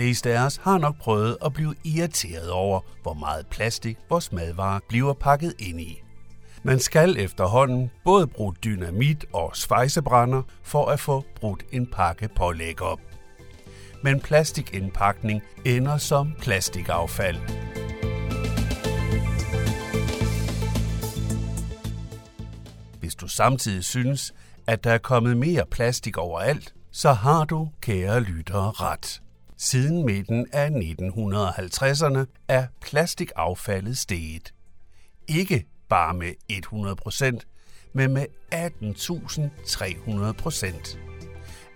fleste af os har nok prøvet at blive irriteret over, hvor meget plastik vores madvarer bliver pakket ind i. Man skal efterhånden både bruge dynamit og svejsebrænder for at få brudt en pakke pålæg op. Men plastikindpakning ender som plastikaffald. Hvis du samtidig synes, at der er kommet mere plastik overalt, så har du, kære lyttere, ret. Siden midten af 1950'erne er plastikaffaldet steget. Ikke bare med 100 procent, men med 18.300 procent.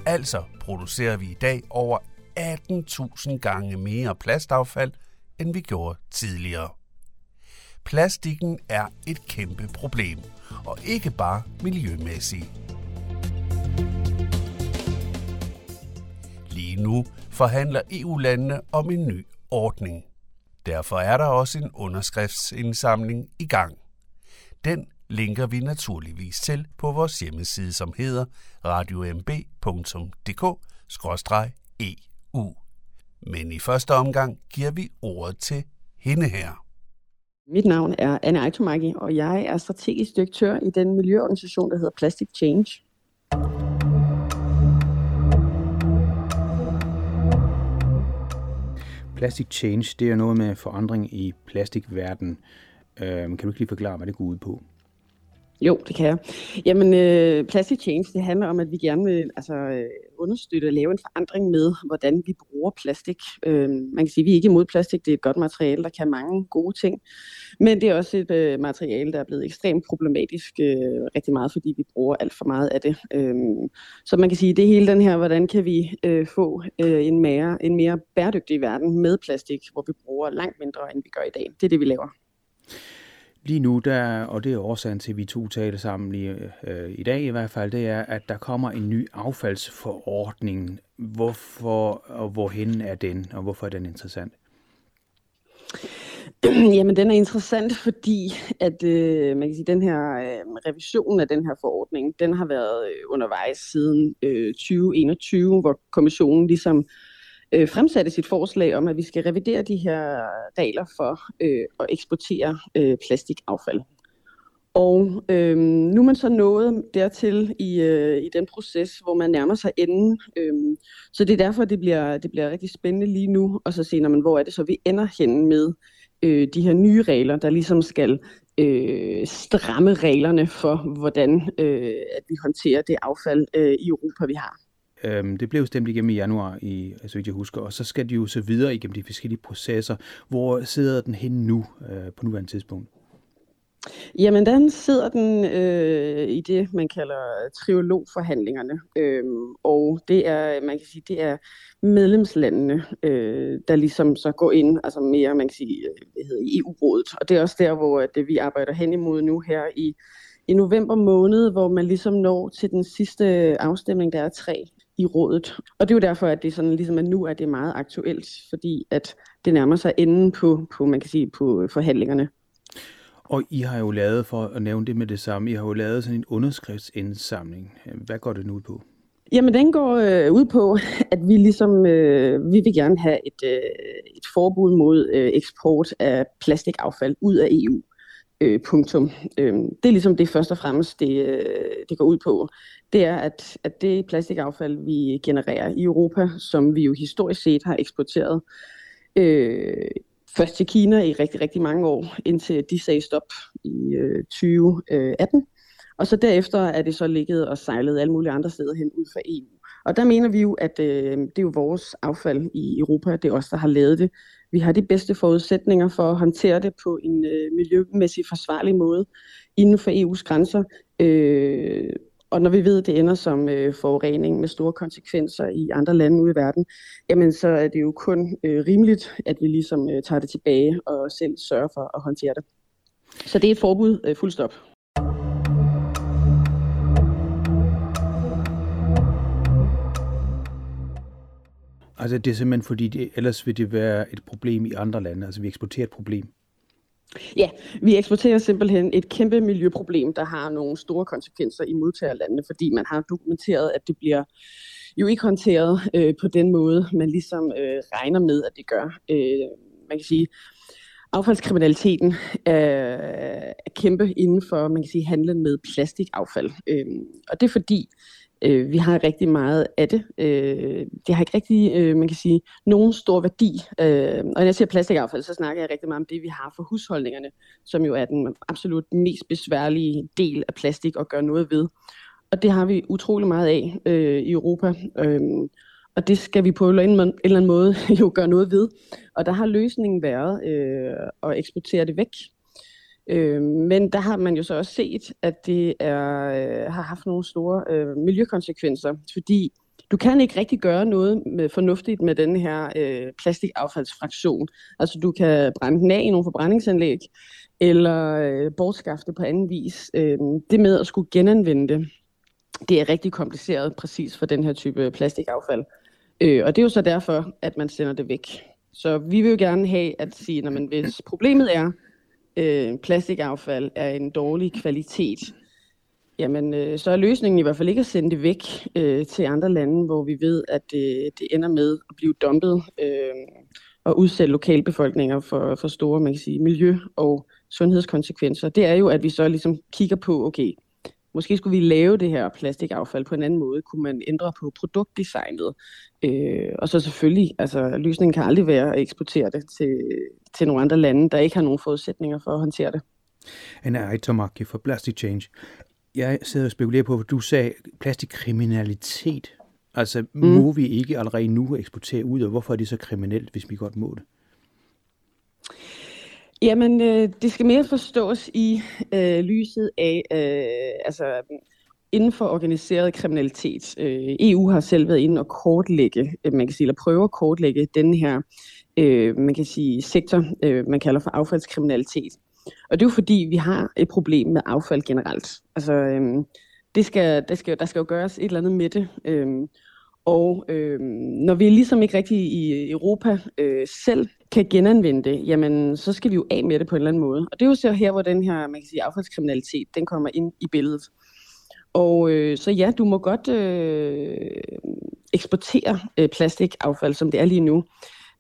Altså producerer vi i dag over 18.000 gange mere plastaffald, end vi gjorde tidligere. Plastikken er et kæmpe problem, og ikke bare miljømæssigt. Lige nu forhandler EU-landene om en ny ordning. Derfor er der også en underskriftsindsamling i gang. Den linker vi naturligvis til på vores hjemmeside, som hedder radiomb.dk-eu. Men i første omgang giver vi ordet til hende her. Mit navn er Anne Aitomaki, og jeg er strategisk direktør i den miljøorganisation, der hedder Plastic Change. Plastic Change, det er noget med forandring i plastikverdenen. Øh, kan du ikke lige forklare, hvad det går ud på? Jo, det kan jeg. Jamen, øh, Plastic Change, det handler om, at vi gerne vil altså, øh, understøtte og lave en forandring med, hvordan vi bruger plastik. Øh, man kan sige, at vi er ikke imod plastik. Det er et godt materiale, der kan mange gode ting. Men det er også et øh, materiale, der er blevet ekstremt problematisk øh, rigtig meget, fordi vi bruger alt for meget af det. Øh, så man kan sige, det hele den her, hvordan kan vi øh, få øh, en, mere, en mere bæredygtig verden med plastik, hvor vi bruger langt mindre, end vi gør i dag. Det er det, vi laver. Lige nu, der, og det er årsagen til, at vi to taler sammen lige, øh, i dag i hvert fald, det er, at der kommer en ny affaldsforordning. Hvorfor og hvorhen er den, og hvorfor er den interessant? Jamen, den er interessant, fordi at øh, man kan sige, den her øh, revision af den her forordning, den har været øh, undervejs siden øh, 2021, hvor kommissionen ligesom øh, Øh, fremsatte sit forslag om, at vi skal revidere de her regler for øh, at eksportere øh, plastikaffald. Og øh, nu er man så nået dertil i, øh, i den proces, hvor man nærmer sig enden. Øh, så det er derfor, det bliver, det bliver rigtig spændende lige nu, og så se, når man, hvor er det så, vi ender hen med øh, de her nye regler, der ligesom skal øh, stramme reglerne for, hvordan øh, at vi håndterer det affald øh, i Europa, vi har. Øhm, det blev stemt igennem i januar, i, altså, så vidt jeg husker, og så skal de jo så videre igennem de forskellige processer. Hvor sidder den hen nu, øh, på nuværende tidspunkt? Jamen, den sidder den øh, i det, man kalder triologforhandlingerne. Øhm, og det er, man kan sige, det er medlemslandene, øh, der ligesom så går ind, altså mere, man kan sige, øh, hvad hedder EU-rådet. E og det er også der, hvor det, vi arbejder hen imod nu her i, i november måned, hvor man ligesom når til den sidste afstemning, der er tre i rådet. Og det er jo derfor, at det sådan ligesom at nu er det meget aktuelt, fordi at det nærmer sig enden på, på man kan sige, på forhandlingerne. Og I har jo lavet, for at nævne det med det samme, I har jo lavet sådan en underskriftsindsamling. Hvad går det nu ud på? Jamen, den går øh, ud på, at vi ligesom, øh, vi vil gerne have et, øh, et forbud mod øh, eksport af plastikaffald ud af EU. Øh, punktum. Øh, det er ligesom det først og fremmest, det, øh, det går ud på. Det er, at, at det plastikaffald, vi genererer i Europa, som vi jo historisk set har eksporteret, øh, først til Kina i rigtig, rigtig mange år, indtil de sagde stop i øh, 2018. Og så derefter er det så ligget og sejlet alle mulige andre steder hen ud fra EU. Og der mener vi jo, at øh, det er jo vores affald i Europa, det er os, der har lavet det. Vi har de bedste forudsætninger for at håndtere det på en øh, miljømæssig forsvarlig måde inden for EU's grænser. Øh, og når vi ved, at det ender som øh, forurening med store konsekvenser i andre lande ude i verden, jamen så er det jo kun øh, rimeligt, at vi ligesom øh, tager det tilbage og selv sørger for at håndtere det. Så det er et forbud øh, fuldstop. Altså det er simpelthen fordi, det, ellers vil det være et problem i andre lande. Altså vi eksporterer et problem. Ja, vi eksporterer simpelthen et kæmpe miljøproblem, der har nogle store konsekvenser i modtagerlandene, fordi man har dokumenteret, at det bliver jo ikke håndteret øh, på den måde, man ligesom øh, regner med, at det gør. Øh, man kan sige, affaldskriminaliteten er, er kæmpe inden for, man kan sige, handlen med plastikaffald. Øh, og det er fordi, øh, vi har rigtig meget af det. Øh, det har ikke rigtig, øh, man kan sige, nogen stor værdi. Øh, og når jeg siger plastikaffald, så snakker jeg rigtig meget om det, vi har for husholdningerne, som jo er den absolut mest besværlige del af plastik at gøre noget ved. Og det har vi utrolig meget af øh, i Europa. Øh, og det skal vi på en eller anden måde jo gøre noget ved. Og der har løsningen været øh, at eksportere det væk. Øh, men der har man jo så også set, at det er, øh, har haft nogle store øh, miljøkonsekvenser, fordi du kan ikke rigtig gøre noget med, fornuftigt med den her øh, plastikaffaldsfraktion. Altså du kan brænde den af i nogle forbrændingsanlæg, eller øh, bortskaffe det på anden vis. Øh, det med at skulle genanvende det, det er rigtig kompliceret præcis for den her type plastikaffald. Øh, og det er jo så derfor, at man sender det væk. Så vi vil jo gerne have at sige, at hvis problemet er, øh, plastikaffald er en dårlig kvalitet, jamen øh, så er løsningen i hvert fald ikke at sende det væk øh, til andre lande, hvor vi ved, at det, det ender med at blive dumpet øh, og udsætte lokalbefolkninger for, for store man kan sige, miljø- og sundhedskonsekvenser. Det er jo, at vi så ligesom kigger på, okay, måske skulle vi lave det her plastikaffald på en anden måde. Kunne man ændre på produktdesignet? Øh, og så selvfølgelig, altså løsningen kan aldrig være at eksportere det til, til nogle andre lande, der ikke har nogen forudsætninger for at håndtere det. Anna Aitamaki for Plastic Change. Jeg sidder og spekulerer på, at du sagde plastikkriminalitet. Altså, mm. må vi ikke allerede nu eksportere ud, og hvorfor er det så kriminelt, hvis vi godt må det? Jamen, øh, det skal mere forstås i øh, lyset af, øh, altså inden for organiseret kriminalitet. Øh, EU har selv været inde og kortlægge, øh, man kan sige, eller prøve at kortlægge den her, øh, man kan sige, sektor, øh, man kalder for affaldskriminalitet. Og det er jo fordi, vi har et problem med affald generelt. Altså, øh, det skal, det skal, der skal jo gøres et eller andet med det. Øh, og øh, når vi ligesom ikke rigtig i Europa øh, selv kan genanvende det, jamen så skal vi jo af med det på en eller anden måde. Og det er jo så her, hvor den her man kan sige, affaldskriminalitet, den kommer ind i billedet. Og øh, så ja, du må godt øh, eksportere øh, plastikaffald, som det er lige nu.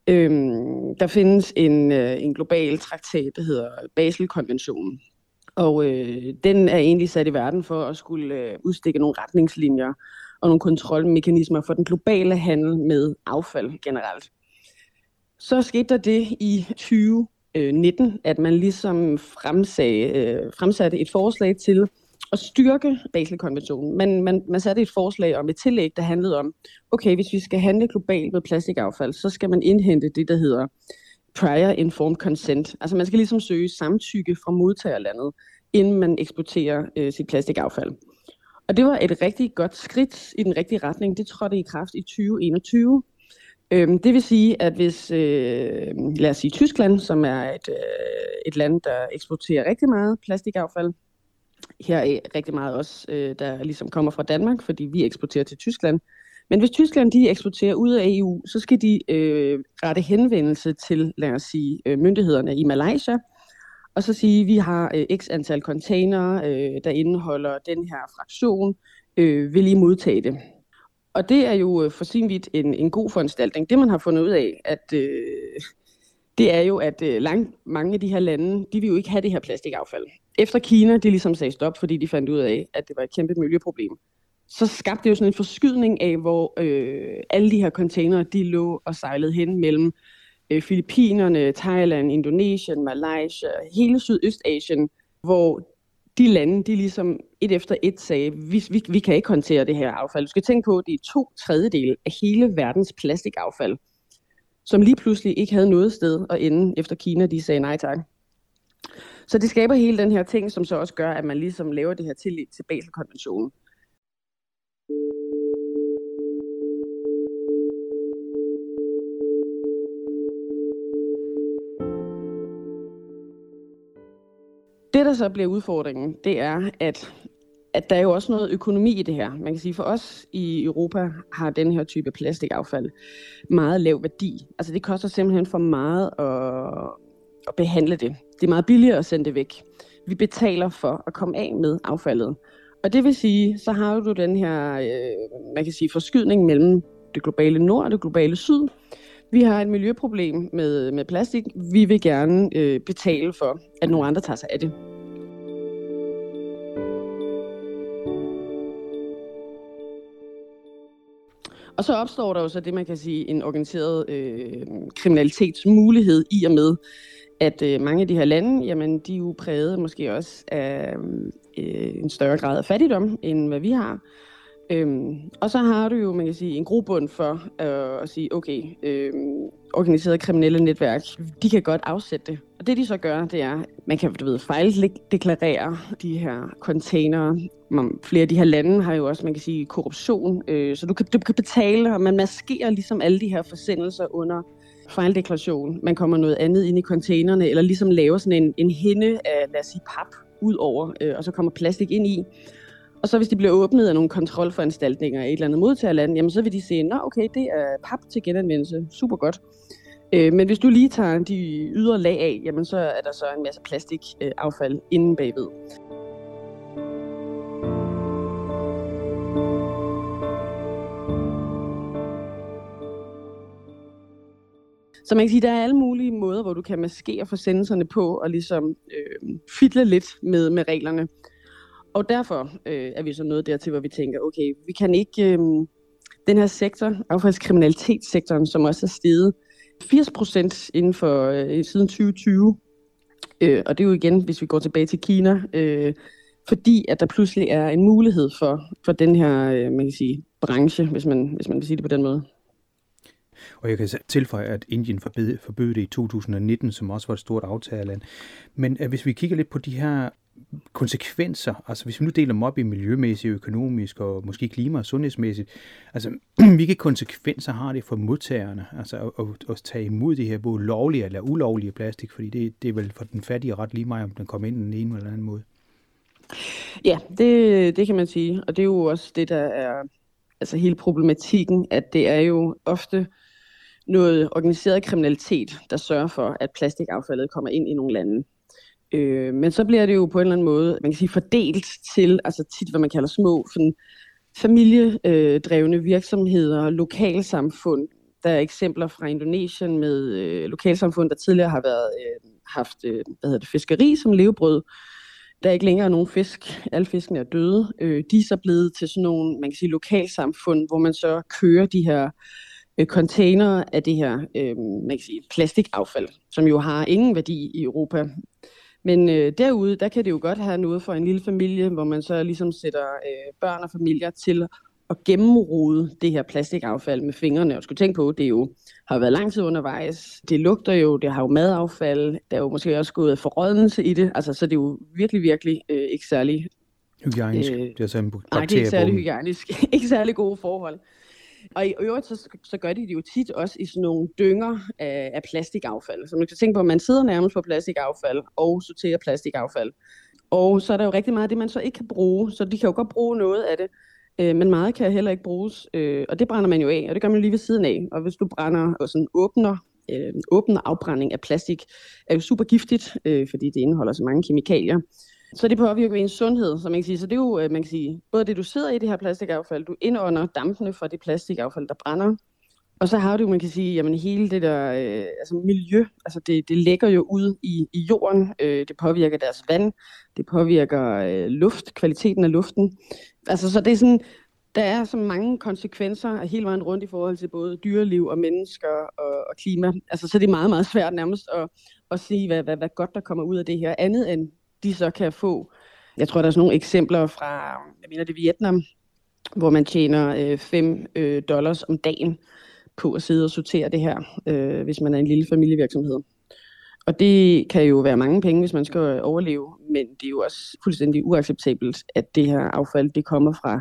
Øhm, der findes en, øh, en global traktat, der hedder Baselkonventionen. Og øh, den er egentlig sat i verden for at skulle øh, udstikke nogle retningslinjer og nogle kontrolmekanismer for den globale handel med affald generelt. Så skete der det i 2019, at man ligesom fremsag, øh, fremsatte et forslag til at styrke Basel-konventionen. Man, man, man satte et forslag om et tillæg, der handlede om, okay, hvis vi skal handle globalt med plastikaffald, så skal man indhente det, der hedder prior informed consent. Altså man skal ligesom søge samtykke fra modtagerlandet, inden man eksporterer øh, sit plastikaffald. Og det var et rigtig godt skridt i den rigtige retning. Det trådte i kraft i 2021. Øhm, det vil sige, at hvis, øh, lad os sige Tyskland, som er et, øh, et land, der eksporterer rigtig meget plastikaffald, her er rigtig meget også, øh, der ligesom kommer fra Danmark, fordi vi eksporterer til Tyskland. Men hvis Tyskland de eksporterer ud af EU, så skal de øh, rette henvendelse til, lad os sige, øh, myndighederne i Malaysia, og så sige, at vi har øh, x antal containere, øh, der indeholder den her fraktion, øh, vil I modtage det? Og det er jo øh, for sin vidt en, en god foranstaltning. Det man har fundet ud af, at øh, det er jo, at øh, langt mange af de her lande, de vil jo ikke have det her plastikaffald. Efter Kina, de ligesom sagde stop, fordi de fandt ud af, at det var et kæmpe miljøproblem, så skabte det jo sådan en forskydning af, hvor øh, alle de her containere, de lå og sejlede hen mellem øh, Filippinerne, Thailand, Indonesien, Malaysia, hele Sydøstasien, hvor de lande, de ligesom et efter et sagde, vi, vi, vi kan ikke håndtere det her affald. Du skal tænke på, at det er to tredjedel af hele verdens plastikaffald, som lige pludselig ikke havde noget sted at ende efter Kina, de sagde nej tak. Så det skaber hele den her ting, som så også gør, at man ligesom laver det her tillid til Basel-konventionen. Det, der så bliver udfordringen, det er, at, at der er jo også noget økonomi i det her. Man kan sige, for os i Europa har den her type plastikaffald meget lav værdi. Altså det koster simpelthen for meget at, at behandle det. Det er meget billigere at sende det væk. Vi betaler for at komme af med affaldet. Og det vil sige, så har du den her, øh, man kan sige, forskydning mellem det globale nord og det globale syd. Vi har et miljøproblem med, med plastik. Vi vil gerne øh, betale for, at nogle andre tager sig af det. Og så opstår der jo så det, man kan sige, en organiseret øh, kriminalitetsmulighed i og med, at øh, mange af de her lande, jamen, de er jo præget måske også af øh, en større grad af fattigdom, end hvad vi har. Øhm, og så har du jo, man kan sige, en grobund for øh, at sige, okay, øh, organiserede kriminelle netværk, de kan godt afsætte det. Og det de så gør, det er, man kan du ved, fejldeklarere de her containere. Flere af de her lande har jo også, man kan sige, korruption. Øh, så du kan, du kan betale, og man maskerer ligesom alle de her forsendelser under fejldeklaration. Man kommer noget andet ind i containerne, eller ligesom laver sådan en, en hinde af, lad os sige, pap ud over, øh, og så kommer plastik ind i. Og så hvis de bliver åbnet af nogle kontrolforanstaltninger i et eller andet modtagerland, jamen så vil de se, at okay, det er pap til genanvendelse. Super godt. Øh, men hvis du lige tager de ydre lag af, jamen så er der så en masse plastikaffald øh, inden bagved. Så man kan sige, at der er alle mulige måder, hvor du kan maskere forsendelserne på og ligesom øh, fidle lidt med, med reglerne. Og derfor øh, er vi så nået dertil, hvor vi tænker, okay, vi kan ikke... Øh, den her sektor, affaldskriminalitetssektoren, som også er steget 80 procent inden for øh, siden 2020, øh, og det er jo igen, hvis vi går tilbage til Kina, øh, fordi at der pludselig er en mulighed for, for den her, øh, man kan sige, branche, hvis man, hvis man vil sige det på den måde. Og jeg kan tilføje, at Indien forbød, forbød det i 2019, som også var et stort aftagerland. Men øh, hvis vi kigger lidt på de her konsekvenser, altså hvis vi nu deler dem op i miljømæssigt, økonomisk og måske klima- og sundhedsmæssigt, altså hvilke konsekvenser har det for modtagerne, altså at, at, at tage imod det her både lovlige eller ulovlige plastik, fordi det, det er vel for den fattige ret lige meget, om den kommer ind den ene eller anden måde. Ja, det, det kan man sige, og det er jo også det, der er altså hele problematikken, at det er jo ofte noget organiseret kriminalitet, der sørger for, at plastikaffaldet kommer ind i nogle lande. Øh, men så bliver det jo på en eller anden måde, man kan sige, fordelt til, altså tit, hvad man kalder små, sådan familiedrevne virksomheder, lokalsamfund. Der er eksempler fra Indonesien med øh, lokalsamfund, der tidligere har været øh, haft øh, hvad hedder det, fiskeri som levebrød. Der er ikke længere nogen fisk. Alle fiskene er døde. Øh, de er så blevet til sådan nogle, man kan sige, lokalsamfund, hvor man så kører de her øh, container af det her øh, man kan sige, plastikaffald, som jo har ingen værdi i Europa. Men øh, derude, der kan det jo godt have noget for en lille familie, hvor man så ligesom sætter øh, børn og familier til at gennemrode det her plastikaffald med fingrene. Og skulle tænke på, det jo har været lang tid undervejs. Det lugter jo, det har jo madaffald, der er jo måske også gået forrådnelse i det. Altså, så det er jo virkelig, virkelig øh, ikke særlig... Hygienisk. Øh, det er sådan Nej, det er ikke særlig hygienisk. ikke særlig gode forhold. Og i øvrigt, så, så gør de det jo tit også i sådan nogle dynger af, af plastikaffald. Så man kan tænke på, at man sidder nærmest på plastikaffald og sorterer plastikaffald. Og så er der jo rigtig meget af det, man så ikke kan bruge. Så de kan jo godt bruge noget af det, øh, men meget kan heller ikke bruges. Øh, og det brænder man jo af, og det gør man lige ved siden af. Og hvis du brænder og sådan åbner øh, åbner afbrænding af plastik, er jo super giftigt, øh, fordi det indeholder så mange kemikalier. Så det påvirker ens sundhed, som man kan sige. Så det er jo, øh, man kan sige, både det, du sidder i det her plastikaffald, du indånder dampene fra det plastikaffald, der brænder, og så har du, man kan sige, jamen hele det der øh, altså miljø, altså det, det lægger jo ud i, i jorden, øh, det påvirker deres vand, det påvirker øh, luft, kvaliteten af luften. Altså så det er sådan, der er så mange konsekvenser hele vejen rundt i forhold til både dyreliv og mennesker og, og klima. Altså så det er meget, meget svært nærmest at, at sige, hvad, hvad, hvad godt der kommer ud af det her, andet end de så kan få. Jeg tror, der er sådan nogle eksempler fra, jeg mener det Vietnam, hvor man tjener 5 øh, øh, dollars om dagen på at sidde og sortere det her, øh, hvis man er en lille familievirksomhed. Og det kan jo være mange penge, hvis man skal overleve, men det er jo også fuldstændig uacceptabelt, at det her affald det kommer fra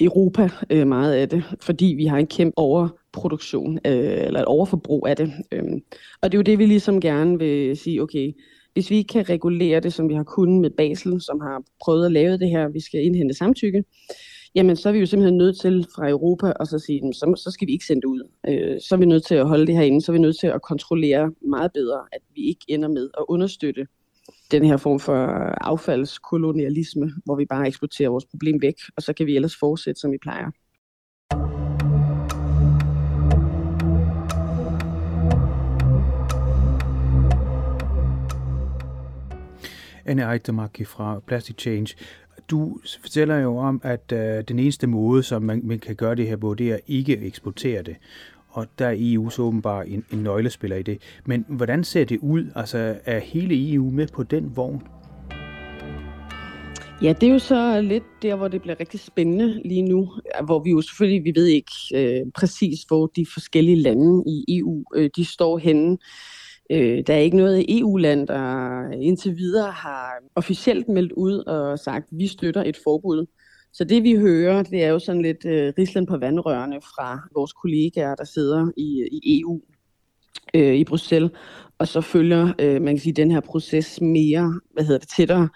Europa, øh, meget af det, fordi vi har en kæmpe overproduktion, øh, eller et overforbrug af det. Øh. Og det er jo det, vi ligesom gerne vil sige, okay, hvis vi ikke kan regulere det, som vi har kunnet med Basel, som har prøvet at lave det her, vi skal indhente samtykke, jamen så er vi jo simpelthen nødt til fra Europa og så sige, så, så skal vi ikke sende det ud. Øh, så er vi nødt til at holde det herinde, så er vi nødt til at kontrollere meget bedre, at vi ikke ender med at understøtte den her form for affaldskolonialisme, hvor vi bare eksporterer vores problem væk, og så kan vi ellers fortsætte, som vi plejer. Anne Eitemaki fra Plastic Change. Du fortæller jo om, at øh, den eneste måde, som man, man kan gøre det her på, det er ikke at eksportere det. Og der er EU så åbenbart en, en nøglespiller i det. Men hvordan ser det ud? Altså, er hele EU med på den vogn? Ja, det er jo så lidt der, hvor det bliver rigtig spændende lige nu, hvor vi jo selvfølgelig, vi ved ikke øh, præcis, hvor de forskellige lande i EU, øh, de står henne. Øh, der er ikke noget EU-land, der indtil videre har officielt meldt ud og sagt, at vi støtter et forbud. Så det vi hører, det er jo sådan lidt øh, rislen på vandrørene fra vores kollegaer, der sidder i, i EU øh, i Bruxelles, og så følger øh, man kan sige, den her proces mere, hvad hedder det, tættere.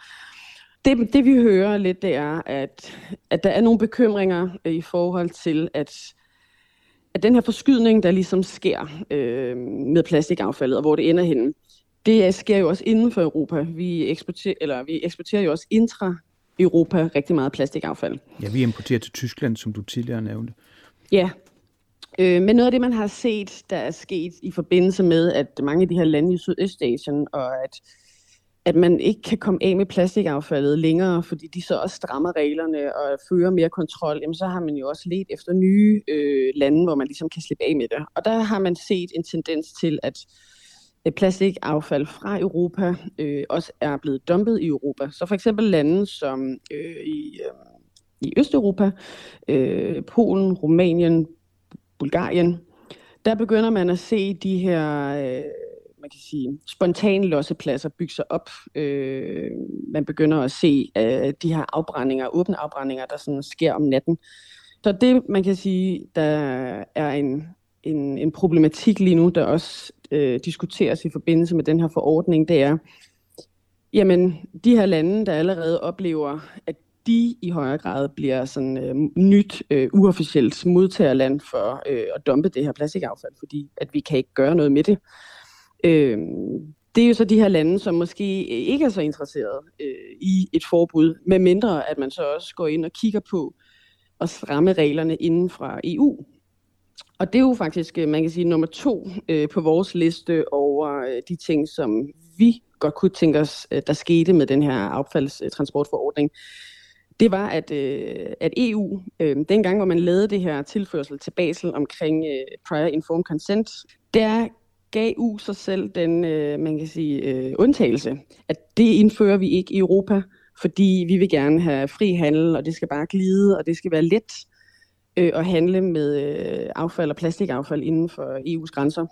Det, det vi hører lidt, det er, at, at der er nogle bekymringer øh, i forhold til, at at den her forskydning, der ligesom sker øh, med plastikaffaldet, og hvor det ender henne, det sker jo også inden for Europa. Vi eksporterer, eller vi eksporterer jo også intra Europa rigtig meget plastikaffald. Ja, vi importerer til Tyskland, som du tidligere nævnte. Ja, øh, men noget af det, man har set, der er sket i forbindelse med, at mange af de her lande i Sydøstasien, og at at man ikke kan komme af med plastikaffaldet længere, fordi de så også strammer reglerne og fører mere kontrol, jamen så har man jo også let efter nye øh, lande, hvor man ligesom kan slippe af med det. Og der har man set en tendens til, at plastikaffald fra Europa øh, også er blevet dumpet i Europa. Så for eksempel lande som øh, i, øh, i Østeuropa, øh, Polen, Rumænien, Bulgarien, der begynder man at se de her øh, man kan sige, spontane lossepladser bygge sig op. Øh, man begynder at se øh, de her afbrændinger, åbne afbrændinger, der sådan sker om natten. Så det, man kan sige, der er en, en, en problematik lige nu, der også øh, diskuteres i forbindelse med den her forordning, det er, jamen, de her lande, der allerede oplever, at de i højere grad bliver sådan øh, nyt øh, uofficielt modtagerland for øh, at dumpe det her plastikaffald, fordi at vi kan ikke gøre noget med det. Øh, det er jo så de her lande, som måske ikke er så interesserede øh, i et forbud, med mindre at man så også går ind og kigger på at stramme reglerne inden fra EU. Og det er jo faktisk, øh, man kan sige, nummer to øh, på vores liste over øh, de ting, som vi godt kunne tænke os, øh, der skete med den her affaldstransportforordning. Det var, at, øh, at EU, øh, dengang hvor man lavede det her tilførsel til Basel omkring øh, prior informed consent, der gav EU sig selv den, øh, man kan sige, øh, undtagelse, at det indfører vi ikke i Europa, fordi vi vil gerne have fri handel, og det skal bare glide, og det skal være let øh, at handle med øh, affald og plastikaffald inden for EU's grænser.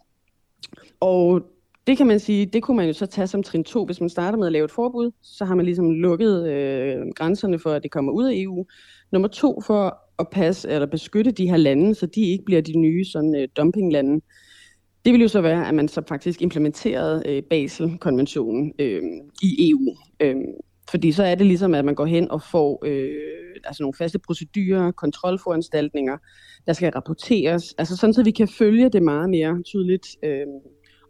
Og det kan man sige, det kunne man jo så tage som trin 2. Hvis man starter med at lave et forbud, så har man ligesom lukket øh, grænserne for, at det kommer ud af EU. Nummer to, for at passe eller beskytte de her lande, så de ikke bliver de nye sådan, øh, dumpinglande. Det ville jo så være, at man så faktisk implementerede øh, Basel-konventionen øh, i EU. Øh, fordi så er det ligesom, at man går hen og får øh, altså nogle faste procedurer, kontrolforanstaltninger, der skal rapporteres, altså sådan, så vi kan følge det meget mere tydeligt. Øh,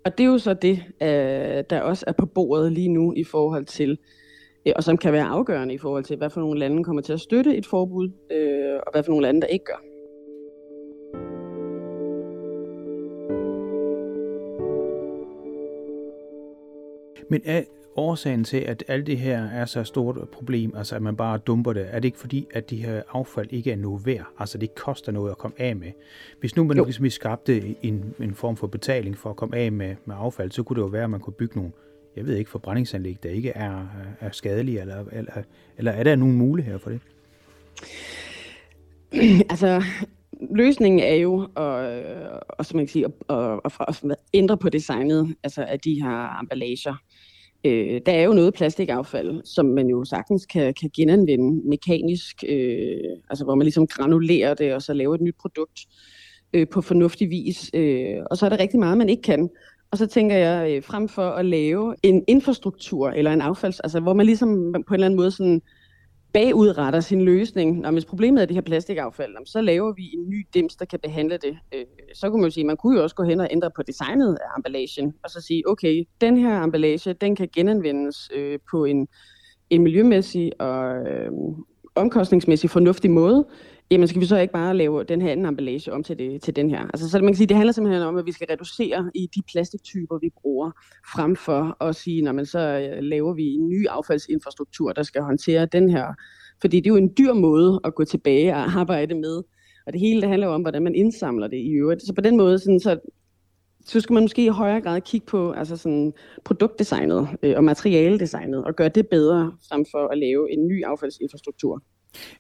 og det er jo så det, øh, der også er på bordet lige nu i forhold til, øh, og som kan være afgørende i forhold til, hvad for nogle lande kommer til at støtte et forbud, øh, og hvad for nogle lande, der ikke gør. Men er årsagen til, at alt det her er så stort et problem, altså at man bare dumper det, er det ikke fordi, at de her affald ikke er noget værd? Altså det koster noget at komme af med. Hvis nu man jo. ligesom skabte en, en form for betaling for at komme af med, med affald, så kunne det jo være, at man kunne bygge nogle, jeg ved ikke, forbrændingsanlæg, der ikke er, er skadelige, eller, eller, eller er der nogen muligheder for det? altså, løsningen er jo at, øh, og, som man kan sige, at, at, at, at ændre på designet altså af de her emballager. Øh, der er jo noget plastikaffald, som man jo sagtens kan, kan genanvende mekanisk, øh, altså hvor man ligesom granulerer det og så laver et nyt produkt øh, på fornuftig vis. Øh, og så er der rigtig meget, man ikke kan. Og så tænker jeg, øh, frem for at lave en infrastruktur eller en affalds, altså hvor man ligesom på en eller anden måde sådan bagudretter sin løsning. Når hvis problemet er det her plastikaffald, så laver vi en ny dims, der kan behandle det. Øh, så kunne man jo sige, man kunne jo også gå hen og ændre på designet af emballagen, og så sige, okay, den her emballage, den kan genanvendes øh, på en, en miljømæssig og øhm, omkostningsmæssigt omkostningsmæssig fornuftig måde, jamen skal vi så ikke bare lave den her anden emballage om til, det, til den her? Altså, så man kan sige, det handler simpelthen om, at vi skal reducere i de plastiktyper, vi bruger, frem for at sige, når man så øh, laver vi en ny affaldsinfrastruktur, der skal håndtere den her. Fordi det er jo en dyr måde at gå tilbage og arbejde med. Og det hele det handler jo om, hvordan man indsamler det i øvrigt. Så på den måde, sådan, så, så skal man måske i højere grad kigge på altså sådan, produktdesignet øh, og materialedesignet og gøre det bedre, frem for at lave en ny affaldsinfrastruktur.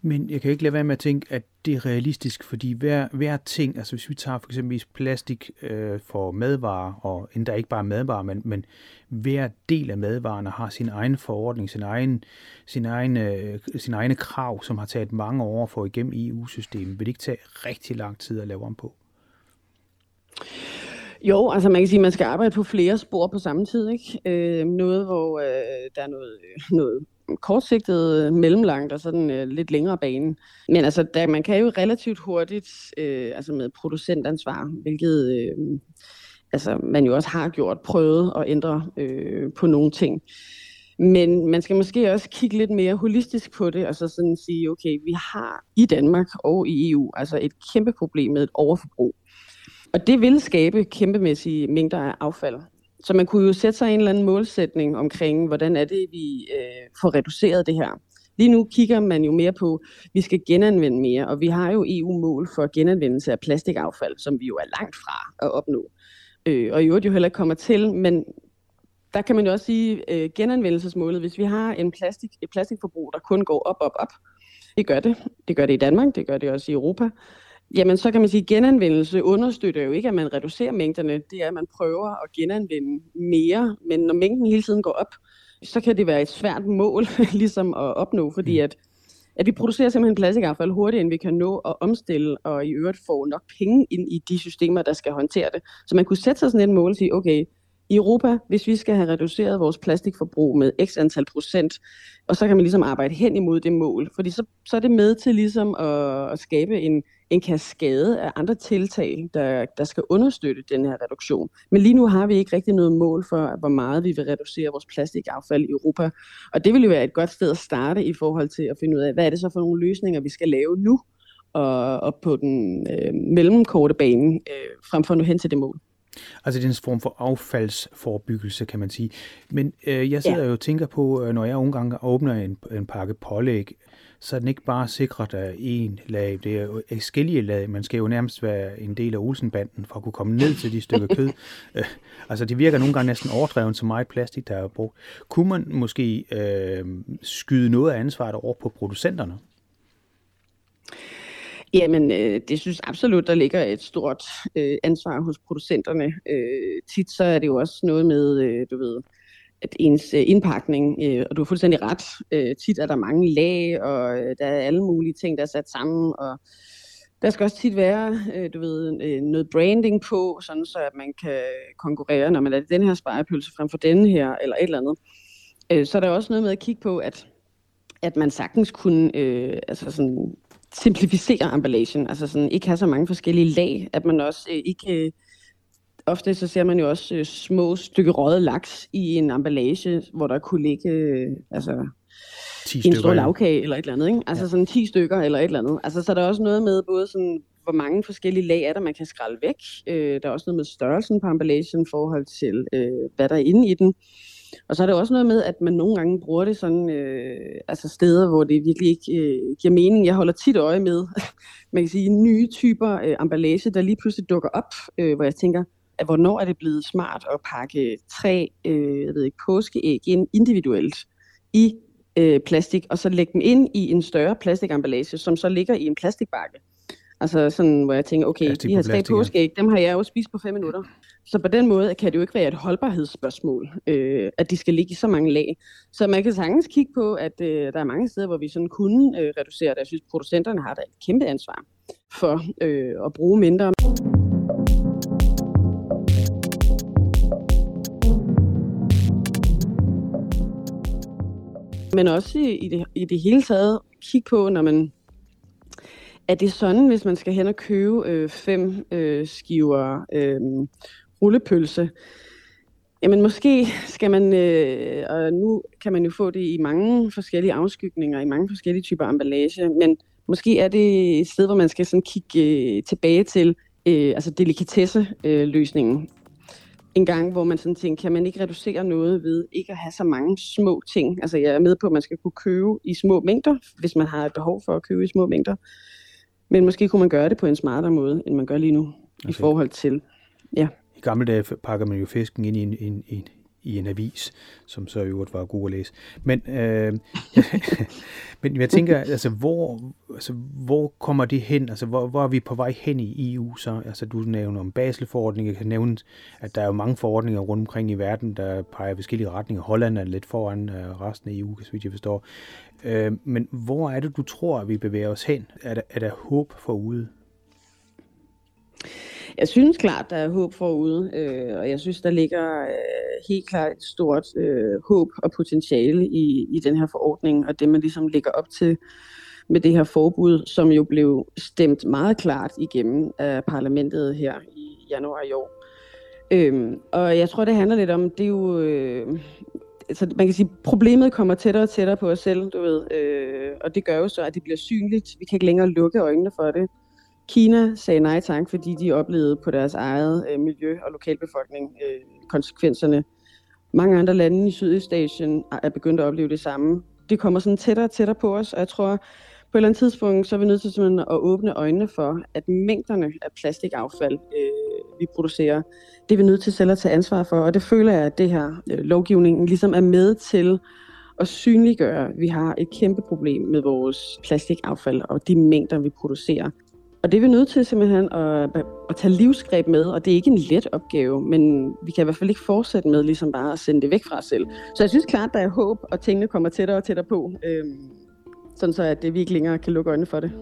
Men jeg kan ikke lade være med at tænke, at det er realistisk, fordi hver, hver ting, altså hvis vi tager for eksempel plastik øh, for madvarer, og endda ikke bare madvarer, men, men hver del af madvarerne har sin egen forordning, sin egen, sin, egen, øh, sin egne krav, som har taget mange år for igennem EU-systemet. Vil det ikke tage rigtig lang tid at lave om på? Jo, altså man kan sige, at man skal arbejde på flere spor på samme tid. Ikke? Øh, noget, hvor øh, der er noget, øh, noget kortsigtet, øh, mellemlangt og sådan øh, lidt længere bane. Men altså, der, man kan jo relativt hurtigt, øh, altså med producentansvar, hvilket øh, altså, man jo også har gjort, prøvet at ændre øh, på nogle ting. Men man skal måske også kigge lidt mere holistisk på det, og så sådan sige, okay, vi har i Danmark og i EU altså et kæmpe problem med et overforbrug. Og det vil skabe kæmpemæssige mængder af affald. Så man kunne jo sætte sig en eller anden målsætning omkring, hvordan er det, vi øh, får reduceret det her. Lige nu kigger man jo mere på, at vi skal genanvende mere, og vi har jo EU-mål for genanvendelse af plastikaffald, som vi jo er langt fra at opnå. Øh, og i øvrigt jo heller ikke kommer til, men der kan man jo også sige, øh, genanvendelsesmålet, hvis vi har en plastik, et plastikforbrug, der kun går op, op, op, det gør det. Det gør det i Danmark, det gør det også i Europa. Jamen, så kan man sige, at genanvendelse understøtter jo ikke, at man reducerer mængderne. Det er, at man prøver at genanvende mere. Men når mængden hele tiden går op, så kan det være et svært mål ligesom at opnå, fordi mm. at, at vi producerer simpelthen plastikaffald hurtigere, end vi kan nå at omstille, og i øvrigt få nok penge ind i de systemer, der skal håndtere det. Så man kunne sætte sig sådan et mål og sige, okay, i Europa, hvis vi skal have reduceret vores plastikforbrug med x antal procent, og så kan man ligesom arbejde hen imod det mål, fordi så, så er det med til ligesom at, at skabe en, en kaskade af andre tiltag, der, der skal understøtte den her reduktion. Men lige nu har vi ikke rigtig noget mål for, hvor meget vi vil reducere vores plastikaffald i Europa. Og det vil jo være et godt sted at starte i forhold til at finde ud af, hvad er det så for nogle løsninger, vi skal lave nu, og, og på den øh, mellemkorte bane, øh, frem for nu hen til det mål. Altså det er en form for affaldsforebyggelse, kan man sige. Men øh, jeg sidder ja. jo og tænker på, øh, når jeg nogle gange åbner en, en pakke pålæg, så er den ikke bare sikret af en lag, det er jo forskellige lag. Man skal jo nærmest være en del af Olsenbanden for at kunne komme ned til de stykker kød. Øh, altså det virker nogle gange næsten overdrevet så meget plastik, der er brugt. Kunne man måske øh, skyde noget af ansvaret over på producenterne? Jamen, øh, det synes absolut, der ligger et stort øh, ansvar hos producenterne. Øh, tit så er det jo også noget med, øh, du ved, at ens øh, indpakning, øh, og du har fuldstændig ret, øh, tit er der mange lag, og øh, der er alle mulige ting, der er sat sammen, og der skal også tit være, øh, du ved, øh, noget branding på, sådan så at man kan konkurrere, når man er den her spejepølse frem for den her, eller et eller andet. Øh, så er der også noget med at kigge på, at at man sagtens kunne øh, altså sådan, simplificere emballagen, altså sådan ikke have så mange forskellige lag, at man også øh, ikke... Øh, ofte så ser man jo også øh, små stykke røget laks i en emballage, hvor der kunne ligge øh, altså, 10 en stor lavkage eller et eller andet. Ikke? Altså ja. sådan 10 stykker eller et eller andet. Altså så er der også noget med både sådan, hvor mange forskellige lag er der, man kan skralde væk. Øh, der er også noget med størrelsen på emballagen i forhold til, øh, hvad der er inde i den. Og så er det også noget med, at man nogle gange bruger det sådan, øh, altså steder, hvor det virkelig ikke øh, giver mening. Jeg holder tit øje med, man kan sige, nye typer øh, emballage, der lige pludselig dukker op, øh, hvor jeg tænker, at hvornår er det blevet smart at pakke tre, øh, jeg ved ikke, påskeæg ind individuelt i øh, plastik, og så lægge dem ind i en større plastikemballage, som så ligger i en plastikbakke. Altså sådan, hvor jeg tænker, okay, de her tre påskeæg, dem har jeg jo spist på fem minutter. Så på den måde kan det jo ikke være et holdbarhedsspørgsmål, øh, at de skal ligge i så mange lag. Så man kan sagtens kigge på, at øh, der er mange steder, hvor vi sådan kunne øh, reducere det. Jeg synes, producenterne har da et kæmpe ansvar for øh, at bruge mindre. Men også i det, i det hele taget kigge på, når man er det sådan, hvis man skal hen og købe øh, fem øh, skiver øh, rullepølse, jamen måske skal man, øh, og nu kan man jo få det i mange forskellige afskygninger, i mange forskellige typer emballage, men måske er det et sted, hvor man skal sådan kigge øh, tilbage til øh, altså delikatesse-løsningen. Øh, en gang, hvor man sådan tænker, kan man ikke reducere noget ved ikke at have så mange små ting? Altså jeg er med på, at man skal kunne købe i små mængder, hvis man har et behov for at købe i små mængder. Men måske kunne man gøre det på en smartere måde, end man gør lige nu, okay. i forhold til, ja. Gamle dage pakker man jo fisken ind i en, en, en, i en avis, som så i øvrigt var god at læse. Men, øh, men jeg tænker, altså, hvor, altså, hvor kommer det hen? Altså, hvor, hvor er vi på vej hen i EU så? Altså, du nævner om Baselforordningen. Jeg kan nævne, at der er jo mange forordninger rundt omkring i verden, der peger i forskellige retninger. Holland er lidt foran øh, resten af EU, så vidt jeg forstår. Øh, men hvor er det, du tror, at vi bevæger os hen? Er der, er der håb forude? Jeg synes klart, der er håb forude, øh, og jeg synes, der ligger øh, helt klart et stort øh, håb og potentiale i, i den her forordning, og det man ligesom ligger op til med det her forbud, som jo blev stemt meget klart igennem af parlamentet her i januar i år. Øhm, og jeg tror, det handler lidt om, det er jo, øh, altså man kan sige, problemet kommer tættere og tættere på os selv, du ved, øh, og det gør jo så, at det bliver synligt. Vi kan ikke længere lukke øjnene for det. Kina sagde nej tak, fordi de oplevede på deres eget øh, miljø og lokalbefolkning øh, konsekvenserne. Mange andre lande i Sydøstasien er begyndt at opleve det samme. Det kommer sådan tættere og tættere på os, og jeg tror, på et eller andet tidspunkt, så er vi nødt til simpelthen at åbne øjnene for, at mængderne af plastikaffald, øh, vi producerer, det er vi nødt til selv at tage ansvar for, og det føler jeg, at det her øh, lovgivning ligesom er med til at synliggøre, at vi har et kæmpe problem med vores plastikaffald og de mængder, vi producerer. Og det er vi nødt til simpelthen at, at tage livsgreb med, og det er ikke en let opgave, men vi kan i hvert fald ikke fortsætte med ligesom bare at sende det væk fra os selv. Så jeg synes klart, der er håb, og tingene kommer tættere og tættere på, øhm, sådan så at det vi ikke længere kan lukke øjnene for det.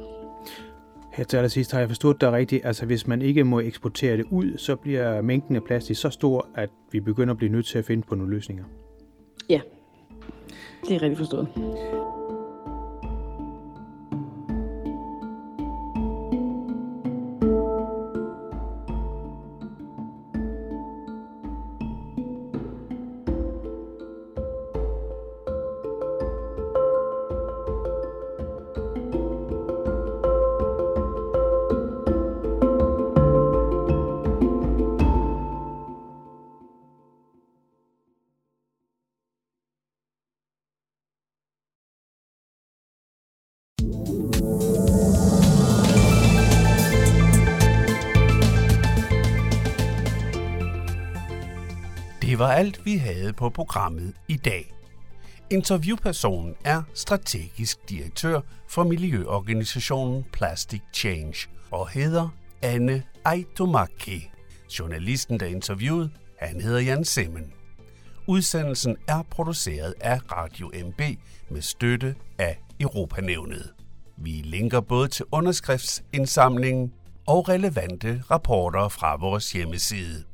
Her til allersidst har jeg forstået dig rigtigt. Altså hvis man ikke må eksportere det ud, så bliver mængden af plastik så stor, at vi begynder at blive nødt til at finde på nogle løsninger. Ja, det er rigtig forstået. Var alt, vi havde på programmet i dag. Interviewpersonen er strategisk direktør for miljøorganisationen Plastic Change og hedder Anne Aitomaki. Journalisten, der interviewede, han hedder Jan Simmen. Udsendelsen er produceret af Radio MB med støtte af Europanævnet. Vi linker både til underskriftsindsamlingen og relevante rapporter fra vores hjemmeside.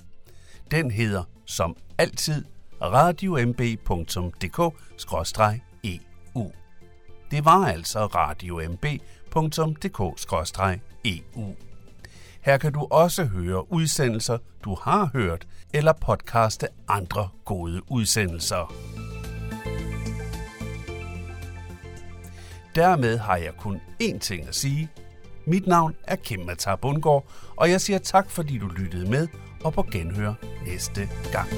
Den hedder som altid radiomb.dk-eu. Det var altså radiomb.dk-eu. Her kan du også høre udsendelser, du har hørt, eller podcaste andre gode udsendelser. Dermed har jeg kun én ting at sige. Mit navn er Kim Matar Bundgaard, og jeg siger tak, fordi du lyttede med, og på genhør næste gang.